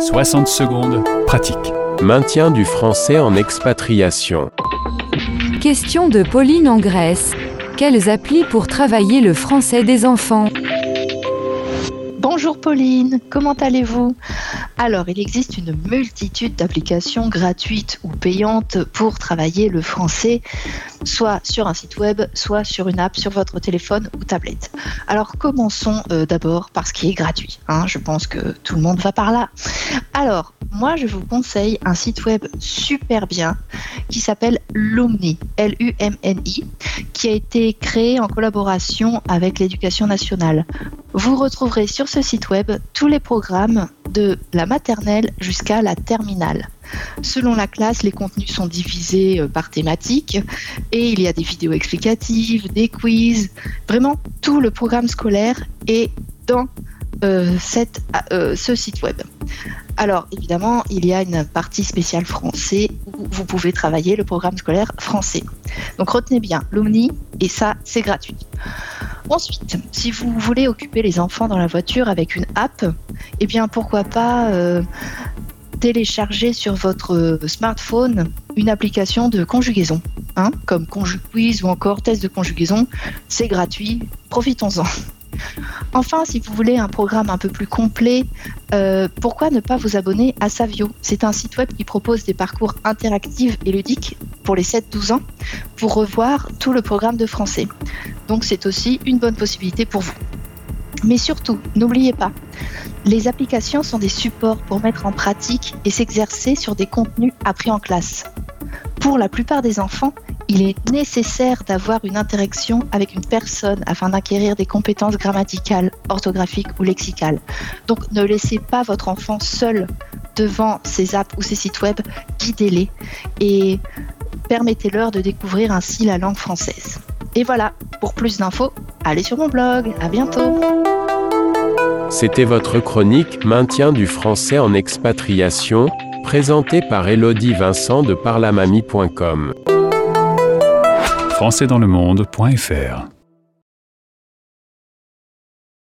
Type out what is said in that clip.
60 secondes, pratique. Maintien du français en expatriation. Question de Pauline en Grèce. Quelles applis pour travailler le français des enfants? Bonjour Pauline, comment allez-vous? Alors, il existe une multitude d'applications gratuites ou payantes pour travailler le français, soit sur un site web, soit sur une app sur votre téléphone ou tablette. Alors, commençons euh, d'abord par ce qui est gratuit. hein. Je pense que tout le monde va par là. Alors, moi, je vous conseille un site web super bien qui s'appelle Lumni, L-U-M-N-I, qui a été créé en collaboration avec l'éducation nationale. Vous retrouverez sur ce site web tous les programmes de la maternelle jusqu'à la terminale. Selon la classe, les contenus sont divisés euh, par thématique et il y a des vidéos explicatives, des quiz, vraiment tout le programme scolaire est dans cette, euh, ce site web. Alors évidemment, il y a une partie spéciale français où vous pouvez travailler le programme scolaire français. Donc retenez bien l'Omni et ça c'est gratuit. Ensuite, si vous voulez occuper les enfants dans la voiture avec une app, eh bien pourquoi pas euh, télécharger sur votre euh, smartphone une application de conjugaison, hein, comme ConjuQuiz ou encore test de conjugaison. C'est gratuit, profitons-en. Enfin, si vous voulez un programme un peu plus complet, euh, pourquoi ne pas vous abonner à Savio? C'est un site web qui propose des parcours interactifs et ludiques pour les 7-12 ans pour revoir tout le programme de français. Donc c'est aussi une bonne possibilité pour vous. Mais surtout, n'oubliez pas, les applications sont des supports pour mettre en pratique et s'exercer sur des contenus appris en classe. Pour la plupart des enfants, il est nécessaire d'avoir une interaction avec une personne afin d'acquérir des compétences grammaticales, orthographiques ou lexicales. Donc ne laissez pas votre enfant seul devant ces apps ou ces sites web, guidez-les et permettez-leur de découvrir ainsi la langue française. Et voilà, pour plus d'infos, allez sur mon blog. À bientôt. C'était votre chronique Maintien du français en expatriation, présentée par Elodie Vincent de parlamamie.com. françaisdanslemonde.fr